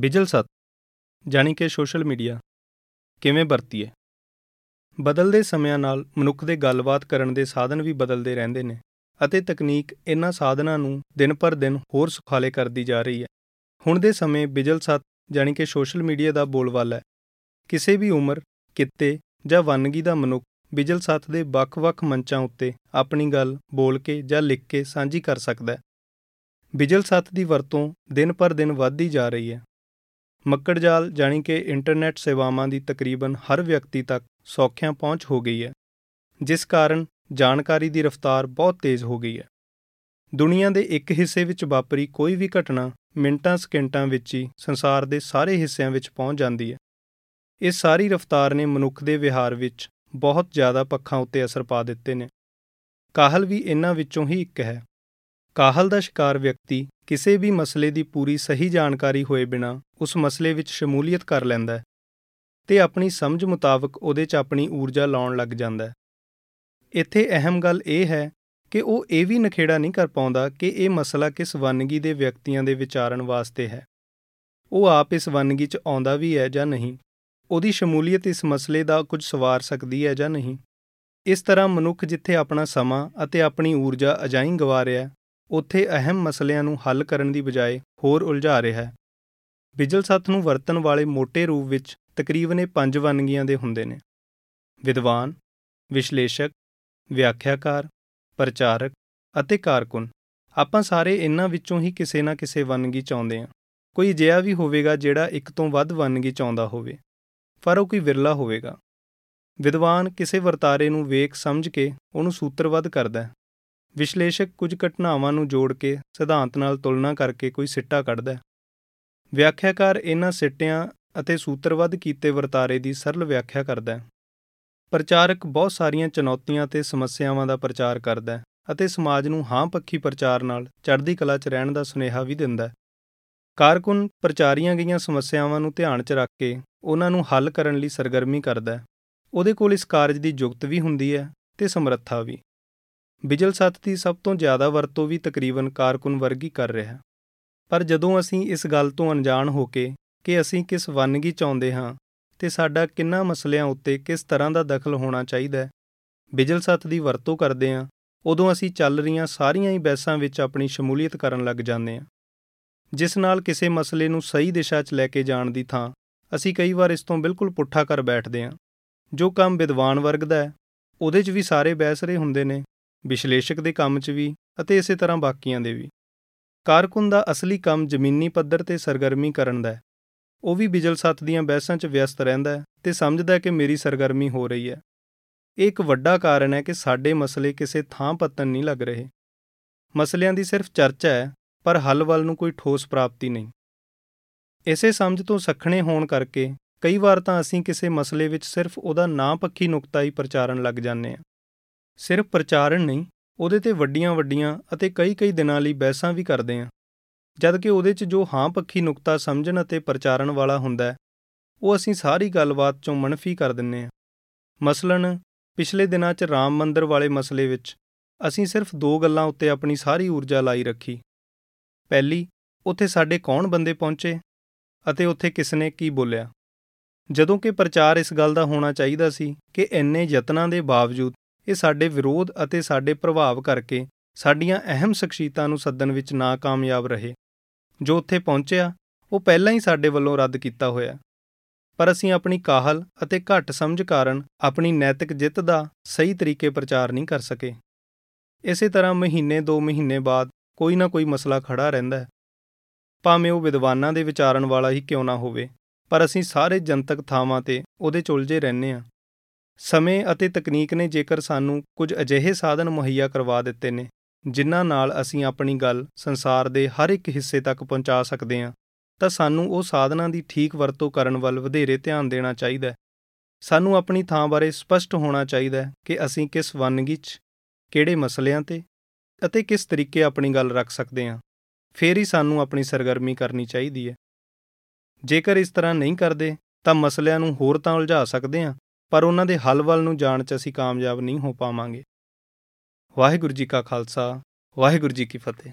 ਬਿਜਲ ਸੱਤ, ਜਾਣੀ ਕਿ ਸੋਸ਼ਲ ਮੀਡੀਆ, ਕਿਵੇਂ ਵਰਤੀਏ? ਬਦਲਦੇ ਸਮਿਆਂ ਨਾਲ ਮਨੁੱਖ ਦੇ ਗੱਲਬਾਤ ਕਰਨ ਦੇ ਸਾਧਨ ਵੀ ਬਦਲਦੇ ਰਹਿੰਦੇ ਨੇ ਅਤੇ ਤਕਨੀਕ ਇਹਨਾਂ ਸਾਧਨਾਂ ਨੂੰ ਦਿਨ ਪਰ ਦਿਨ ਹੋਰ ਸੁਖਾਲੇ ਕਰਦੀ ਜਾ ਰਹੀ ਹੈ। ਹੁਣ ਦੇ ਸਮੇਂ ਬਿਜਲ ਸੱਤ, ਜਾਣੀ ਕਿ ਸੋਸ਼ਲ ਮੀਡੀਆ ਦਾ ਬੋਲਬਾਲਾ ਹੈ। ਕਿਸੇ ਵੀ ਉਮਰ, ਕਿੱਤੇ ਜਾਂ ਵੰਨਗੀ ਦਾ ਮਨੁੱਖ ਬਿਜਲ ਸੱਤ ਦੇ ਵੱਖ-ਵੱਖ ਮੰਚਾਂ ਉੱਤੇ ਆਪਣੀ ਗੱਲ ਬੋਲ ਕੇ ਜਾਂ ਲਿਖ ਕੇ ਸਾਂਝੀ ਕਰ ਸਕਦਾ ਹੈ। ਬਿਜਲ ਸੱਤ ਦੀ ਵਰਤੋਂ ਦਿਨ ਪਰ ਦਿਨ ਵੱਧਦੀ ਜਾ ਰਹੀ ਹੈ। ਮੱਕੜ ਜਾਲ ਜਾਣੀ ਕਿ ਇੰਟਰਨੈਟ ਸੇਵਾਵਾਂ ਦੀ ਤਕਰੀਬਨ ਹਰ ਵਿਅਕਤੀ ਤੱਕ ਸੌਖਿਆਂ ਪਹੁੰਚ ਹੋ ਗਈ ਹੈ, ਜਿਸ ਕਾਰਨ ਜਾਣਕਾਰੀ ਦੀ ਰਫ਼ਤਾਰ ਬਹੁਤ ਤੇਜ਼ ਹੋ ਗਈ ਹੈ। ਦੁਨੀਆ ਦੇ ਇੱਕ ਹਿੱਸੇ ਵਿੱਚ ਵਾਪਰੀ ਕੋਈ ਵੀ ਘਟਨਾ ਮਿੰਟਾਂ ਸਕਿੰਟਾਂ ਵਿੱਚ ਹੀ ਸੰਸਾਰ ਦੇ ਸਾਰੇ ਹਿੱਸਿਆਂ ਵਿੱਚ ਪਹੁੰਚ ਜਾਂਦੀ ਹੈ। ਇਸ ਸਾਰੀ ਰਫ਼ਤਾਰ ਨੇ ਮਨੁੱਖ ਦੇ ਵਿਹਾਰ ਵਿੱਚ ਬਹੁਤ ਜ਼ਿਆਦਾ ਪੱਖਾਂ ਉੱਤੇ ਅਸਰ ਪਾ ਦਿੱਤੇ ਨੇ। ਕਾਹਲ ਵੀ ਇਹਨਾਂ ਵਿੱਚੋਂ ਹੀ ਇੱਕ ਹੈ। ਕਾਹਲ ਦਾ ਸ਼ਿਕਾਰ ਵਿਅਕਤੀ ਕਿਸੇ ਵੀ ਮਸਲੇ ਦੀ ਪੂਰੀ ਸਹੀ ਜਾਣਕਾਰੀ ਹੋਏ ਬਿਨਾ ਉਸ ਮਸਲੇ ਵਿੱਚ ਸ਼ਮੂਲੀਅਤ ਕਰ ਲੈਂਦਾ ਹੈ ਤੇ ਆਪਣੀ ਸਮਝ ਮੁਤਾਬਕ ਉਹਦੇ 'ਚ ਆਪਣੀ ਊਰਜਾ ਲਾਉਣ ਲੱਗ ਜਾਂਦਾ ਹੈ। ਇੱਥੇ ਅਹਿਮ ਗੱਲ ਇਹ ਹੈ ਕਿ ਉਹ ਇਹ ਵੀ ਨਖੇੜਾ ਨਹੀਂ ਕਰ ਪਾਉਂਦਾ ਕਿ ਇਹ ਮਸਲਾ ਕਿਸ ਵੰਨਗੀ ਦੇ ਵਿਅਕਤੀਆਂ ਦੇ ਵਿਚਾਰਨ ਵਾਸਤੇ ਹੈ। ਉਹ ਆਪ ਇਸ ਵੰਨਗੀ 'ਚ ਆਉਂਦਾ ਵੀ ਹੈ ਜਾਂ ਨਹੀਂ, ਉਹਦੀ ਸ਼ਮੂਲੀਅਤ ਇਸ ਮਸਲੇ ਦਾ ਕੁਝ ਸਵਾਰ ਸਕਦੀ ਹੈ ਜਾਂ ਨਹੀਂ। ਇਸ ਤਰ੍ਹਾਂ ਮਨੁੱਖ ਜਿੱਥੇ ਆਪਣਾ ਸਮਾਂ ਅਤੇ ਆਪਣੀ ਊਰਜਾ ਅਜਾਈਂ ਗਵਾ ਰਿਹਾ ਹੈ ਉੱਥੇ ਅਹਿਮ ਮਸਲਿਆਂ ਨੂੰ ਹੱਲ ਕਰਨ ਦੀ ਬਜਾਏ ਹੋਰ ਉਲਝਾ ਰਿਹਾ ਹੈ। ਬਿਜਲ ਸੱਤ ਨੂੰ ਵਰਤਣ ਵਾਲੇ ਮੋٹے ਰੂਪ ਵਿੱਚ ਤਕਰੀਬਨ ਇਹ ਪੰਜ ਵੰਨਗੀਆਂ ਦੇ ਹੁੰਦੇ ਨੇ। ਵਿਦਵਾਨ, ਵਿਸ਼ਲੇਸ਼ਕ, ਵਿਆਖਿਆਕਾਰ, ਪ੍ਰਚਾਰਕ ਅਤੇ ਕਾਰਕੁਨ। ਆਪਾਂ ਸਾਰੇ ਇਹਨਾਂ ਵਿੱਚੋਂ ਹੀ ਕਿਸੇ ਨਾ ਕਿਸੇ ਵੰਨਗੀ ਚਾਹੁੰਦੇ ਹਾਂ। ਕੋਈ ਅਜਿਹਾ ਵੀ ਹੋਵੇਗਾ ਜਿਹੜਾ ਇੱਕ ਤੋਂ ਵੱਧ ਵੰਨਗੀ ਚਾਹੁੰਦਾ ਹੋਵੇ। ਪਰ ਉਹ ਕੋਈ ਵਿਰਲਾ ਹੋਵੇਗਾ। ਵਿਦਵਾਨ ਕਿਸੇ ਵਰਤਾਰੇ ਨੂੰ ਵੇਖ ਸਮਝ ਕੇ ਉਹਨੂੰ ਸੂਤਰਬੱਧ ਕਰਦਾ ਹੈ। ਵਿਸ਼ਲੇਸ਼ਕ ਕੁਝ ਘਟਨਾਵਾਂ ਨੂੰ ਜੋੜ ਕੇ ਸਿਧਾਂਤ ਨਾਲ ਤੁਲਨਾ ਕਰਕੇ ਕੋਈ ਸਿੱਟਾ ਕੱਢਦਾ ਹੈ। ਵਿਆਖਿਆਕਾਰ ਇਹਨਾਂ ਸਿੱਟਿਆਂ ਅਤੇ ਸੂਤਰਬੱਧ ਕੀਤੇ ਵਰਤਾਰੇ ਦੀ ਸਰਲ ਵਿਆਖਿਆ ਕਰਦਾ ਹੈ। ਪ੍ਰਚਾਰਕ ਬਹੁਤ ਸਾਰੀਆਂ ਚੁਣੌਤੀਆਂ ਤੇ ਸਮੱਸਿਆਵਾਂ ਦਾ ਪ੍ਰਚਾਰ ਕਰਦਾ ਹੈ ਅਤੇ ਸਮਾਜ ਨੂੰ ਹਾਂ ਪੱਖੀ ਪ੍ਰਚਾਰ ਨਾਲ ਚੜ੍ਹਦੀ ਕਲਾ 'ਚ ਰਹਿਣ ਦਾ ਸੁਨੇਹਾ ਵੀ ਦਿੰਦਾ ਹੈ। ਕਾਰਕੁਨ ਪ੍ਰਚਾਰੀਆਂ ਗਈਆਂ ਸਮੱਸਿਆਵਾਂ ਨੂੰ ਧਿਆਨ 'ਚ ਰੱਖ ਕੇ ਉਹਨਾਂ ਨੂੰ ਹੱਲ ਕਰਨ ਲਈ ਸਰਗਰਮੀ ਕਰਦਾ ਹੈ। ਉਹਦੇ ਕੋਲ ਇਸ ਕਾਰਜ ਦੀ ਯੁਕਤ ਵੀ ਹੁੰਦੀ ਹੈ ਤੇ ਸਮਰੱਥਾ ਵੀ। ਬਿਜਲ ਸੱਤ ਦੀ ਸਭ ਤੋਂ ਜ਼ਿਆਦਾ ਵਰਤੋਂ ਵੀ ਤਕਰੀਬਨ ਕਾਰਕੁਨ ਵਰਗੀ ਕਰ ਰਿਹਾ। ਪਰ ਜਦੋਂ ਅਸੀਂ ਇਸ ਗੱਲ ਤੋਂ ਅਣਜਾਣ ਹੋ ਕੇ ਕਿ ਅਸੀਂ ਕਿਸ ਵੰਨਗੀ ਚਾਹੁੰਦੇ ਹਾਂ ਤੇ ਸਾਡਾ ਕਿੰਨਾ ਮਸਲਿਆਂ ਉੱਤੇ ਕਿਸ ਤਰ੍ਹਾਂ ਦਾ ਦਖਲ ਹੋਣਾ ਚਾਹੀਦਾ ਹੈ ਬਿਜਲ ਸੱਤ ਦੀ ਵਰਤੋਂ ਕਰਦੇ ਹਾਂ, ਉਦੋਂ ਅਸੀਂ ਚੱਲ ਰਹੀਆਂ ਸਾਰੀਆਂ ਹੀ ਬੈਸਾਂ ਵਿੱਚ ਆਪਣੀ ਸ਼ਮੂਲੀਅਤ ਕਰਨ ਲੱਗ ਜਾਂਦੇ ਹਾਂ। ਜਿਸ ਨਾਲ ਕਿਸੇ ਮਸਲੇ ਨੂੰ ਸਹੀ ਦਿਸ਼ਾ 'ਚ ਲੈ ਕੇ ਜਾਣ ਦੀ ਥਾਂ ਅਸੀਂ ਕਈ ਵਾਰ ਇਸ ਤੋਂ ਬਿਲਕੁਲ ਪੁੱਠਾ ਕਰ ਬੈਠਦੇ ਹਾਂ। ਜੋ ਕੰਮ ਵਿਦਵਾਨ ਵਰਗ ਦਾ ਹੈ, ਉਹਦੇ 'ਚ ਵੀ ਸਾਰੇ ਬੈਸਰੇ ਹੁੰਦੇ ਨੇ। ਵਿਸ਼ਲੇਸ਼ਕ ਦੇ ਕੰਮ 'ਚ ਵੀ ਅਤੇ ਇਸੇ ਤਰ੍ਹਾਂ ਬਾਕੀਆਂ ਦੇ ਵੀ। ਕਾਰਕੁਨ ਦਾ ਅਸਲੀ ਕੰਮ ਜ਼ਮੀਨੀ ਪੱਧਰ ਤੇ ਸਰਗਰਮੀ ਕਰਨ ਦਾ ਹੈ। ਉਹ ਵੀ ਬਿਜਲ ਸੱਤ ਦੀਆਂ ਬਹਿਸਾਂ 'ਚ ਵਿਅਸਤ ਰਹਿੰਦਾ ਹੈ ਤੇ ਸਮਝਦਾ ਹੈ ਕਿ ਮੇਰੀ ਸਰਗਰਮੀ ਹੋ ਰਹੀ ਹੈ। ਇਹ ਇੱਕ ਵੱਡਾ ਕਾਰਨ ਹੈ ਕਿ ਸਾਡੇ ਮਸਲੇ ਕਿਸੇ ਥਾਂ ਪੱਤਨ ਨਹੀਂ ਲੱਗ ਰਹੇ। ਮਸਲਿਆਂ ਦੀ ਸਿਰਫ ਚਰਚਾ ਹੈ, ਪਰ ਹੱਲ ਵੱਲ ਨੂੰ ਕੋਈ ਠੋਸ ਪ੍ਰਾਪਤੀ ਨਹੀਂ। ਇਸੇ ਸਮਝ ਤੋਂ ਸਖਣੇ ਹੋਣ ਕਰਕੇ ਕਈ ਵਾਰ ਤਾਂ ਅਸੀਂ ਕਿਸੇ ਮਸਲੇ ਵਿੱਚ ਸਿਰਫ ਉਹਦਾ ਨਾਂ ਪੱਖੀ ਨੁਕਤਾ ਹੀ ਪ੍ਰਚਾਰਨ ਲੱਗ ਜਾਂਦੇ ਹਾਂ। ਸਿਰਫ ਪ੍ਰਚਾਰਨ ਨਹੀਂ, ਉਹਦੇ ਤੇ ਵੱਡੀਆਂ-ਵੱਡੀਆਂ ਅਤੇ ਕਈ-ਕਈ ਦਿਨਾਂ ਲਈ ਬਹਿਸਾਂ ਵੀ ਕਰਦੇ ਹਾਂ। ਜਦ ਕਿ ਉਹਦੇ 'ਚ ਜੋ ਹਾਂ ਪੱਖੀ ਨੁਕਤਾ ਸਮਝਣ ਅਤੇ ਪ੍ਰਚਾਰਨ ਵਾਲਾ ਹੁੰਦਾ ਹੈ, ਉਹ ਅਸੀਂ ਸਾਰੀ ਗੱਲਬਾਤ 'ਚੋਂ ਮਨਫੀ ਕਰ ਦਿੰਨੇ ਹਾਂ। ਮਸਲਨ ਪਿਛਲੇ ਦਿਨਾਂ 'ਚ ਰਾਮ ਮੰਦਰ ਵਾਲੇ ਮਸਲੇ ਵਿੱਚ ਅਸੀਂ ਸਿਰਫ ਦੋ ਗੱਲਾਂ ਉੱਤੇ ਆਪਣੀ ਸਾਰੀ ਊਰਜਾ ਲਾਈ ਰੱਖੀ। ਪਹਿਲੀ, ਉੱਥੇ ਸਾਡੇ ਕੌਣ ਬੰਦੇ ਪਹੁੰਚੇ ਅਤੇ ਉੱਥੇ ਕਿਸ ਨੇ ਕੀ ਬੋਲਿਆ? ਜਦੋਂ ਕਿ ਪ੍ਰਚਾਰ ਇਸ ਗੱਲ ਦਾ ਹੋਣਾ ਚਾਹੀਦਾ ਸੀ ਕਿ ਇੰਨੇ ਯਤਨਾਂ ਦੇ ਬਾਵਜੂਦ ਇਹ ਸਾਡੇ ਵਿਰੋਧ ਅਤੇ ਸਾਡੇ ਪ੍ਰਭਾਵ ਕਰਕੇ ਸਾਡੀਆਂ ਅਹਿਮ ਸ਼ਖਸੀਅਤਾਂ ਨੂੰ ਸੱਦਣ ਵਿੱਚ ਨਾਕਾਮਯਾਬ ਰਹੇ। ਜੋ ਉੱਥੇ ਪਹੁੰਚਿਆ, ਉਹ ਪਹਿਲਾਂ ਹੀ ਸਾਡੇ ਵੱਲੋਂ ਰੱਦ ਕੀਤਾ ਹੋਇਆ। ਪਰ ਅਸੀਂ ਆਪਣੀ ਕਾਹਲ ਅਤੇ ਘੱਟ ਸਮਝ ਕਾਰਨ ਆਪਣੀ ਨੈਤਿਕ ਜਿੱਤ ਦਾ ਸਹੀ ਤਰੀਕੇ ਪ੍ਰਚਾਰ ਨਹੀਂ ਕਰ ਸਕੇ। ਇਸੇ ਤਰ੍ਹਾਂ ਮਹੀਨੇ 2 ਮਹੀਨੇ ਬਾਅਦ ਕੋਈ ਨਾ ਕੋਈ ਮਸਲਾ ਖੜਾ ਰਹਿੰਦਾ ਹੈ। ਭਾਵੇਂ ਉਹ ਵਿਦਵਾਨਾਂ ਦੇ ਵਿਚਾਰਨ ਵਾਲਾ ਹੀ ਕਿਉਂ ਨਾ ਹੋਵੇ, ਪਰ ਅਸੀਂ ਸਾਰੇ ਜਨਤਕ ਥਾਵਾਂ ਤੇ ਉਹਦੇ ਚ ਉਲਝੇ ਰਹਿੰਦੇ ਹਾਂ। ਸਮੇਂ ਅਤੇ ਤਕਨੀਕ ਨੇ ਜੇਕਰ ਸਾਨੂੰ ਕੁਝ ਅਜਿਹੇ ਸਾਧਨ ਮੁਹੱਈਆ ਕਰਵਾ ਦਿੱਤੇ ਨੇ, ਜਿਨ੍ਹਾਂ ਨਾਲ ਅਸੀਂ ਆਪਣੀ ਗੱਲ ਸੰਸਾਰ ਦੇ ਹਰ ਇੱਕ ਹਿੱਸੇ ਤੱਕ ਪਹੁੰਚਾ ਸਕਦੇ ਹਾਂ, ਤਾਂ ਸਾਨੂੰ ਉਹ ਸਾਧਨਾਂ ਦੀ ਠੀਕ ਵਰਤੋਂ ਕਰਨ ਵੱਲ ਵਧੇਰੇ ਧਿਆਨ ਦੇਣਾ ਚਾਹੀਦਾ ਹੈ। ਸਾਨੂੰ ਆਪਣੀ ਥਾਂ ਬਾਰੇ ਸਪਸ਼ਟ ਹੋਣਾ ਚਾਹੀਦਾ ਹੈ ਕਿ ਅਸੀਂ ਕਿਸ ਵੰਨਗੀ 'ਚ, ਕਿਹੜੇ ਮਸਲਿਆਂ ਤੇ ਅਤੇ ਕਿਸ ਤਰੀਕੇ ਆਪਣੀ ਗੱਲ ਰੱਖ ਸਕਦੇ ਹਾਂ। ਫੇਰ ਹੀ ਸਾਨੂੰ ਆਪਣੀ ਸਰਗਰਮੀ ਕਰਨੀ ਚਾਹੀਦੀ ਹੈ। ਜੇਕਰ ਇਸ ਤਰ੍ਹਾਂ ਨਹੀਂ ਕਰਦੇ, ਤਾਂ ਮਸਲਿਆਂ ਨੂੰ ਹੋਰ ਤਾਂ ਉਲਝਾ ਸਕਦੇ ਹਾਂ ਪਰ ਉਹਨਾਂ ਦੇ ਹੱਲ ਵੱਲ ਨੂੰ ਜਾਣ 'ਚ ਅਸੀਂ ਕਾਮਯਾਬ ਨਹੀਂ ਹੋ ਪਾਵਾਂਗੇ। ਵਾਹਿਗੁਰੂ ਜੀ ਕਾ ਖਾਲਸਾ, ਵਾਹਿਗੁਰੂ ਜੀ ਕੀ ਫਤਿਹ।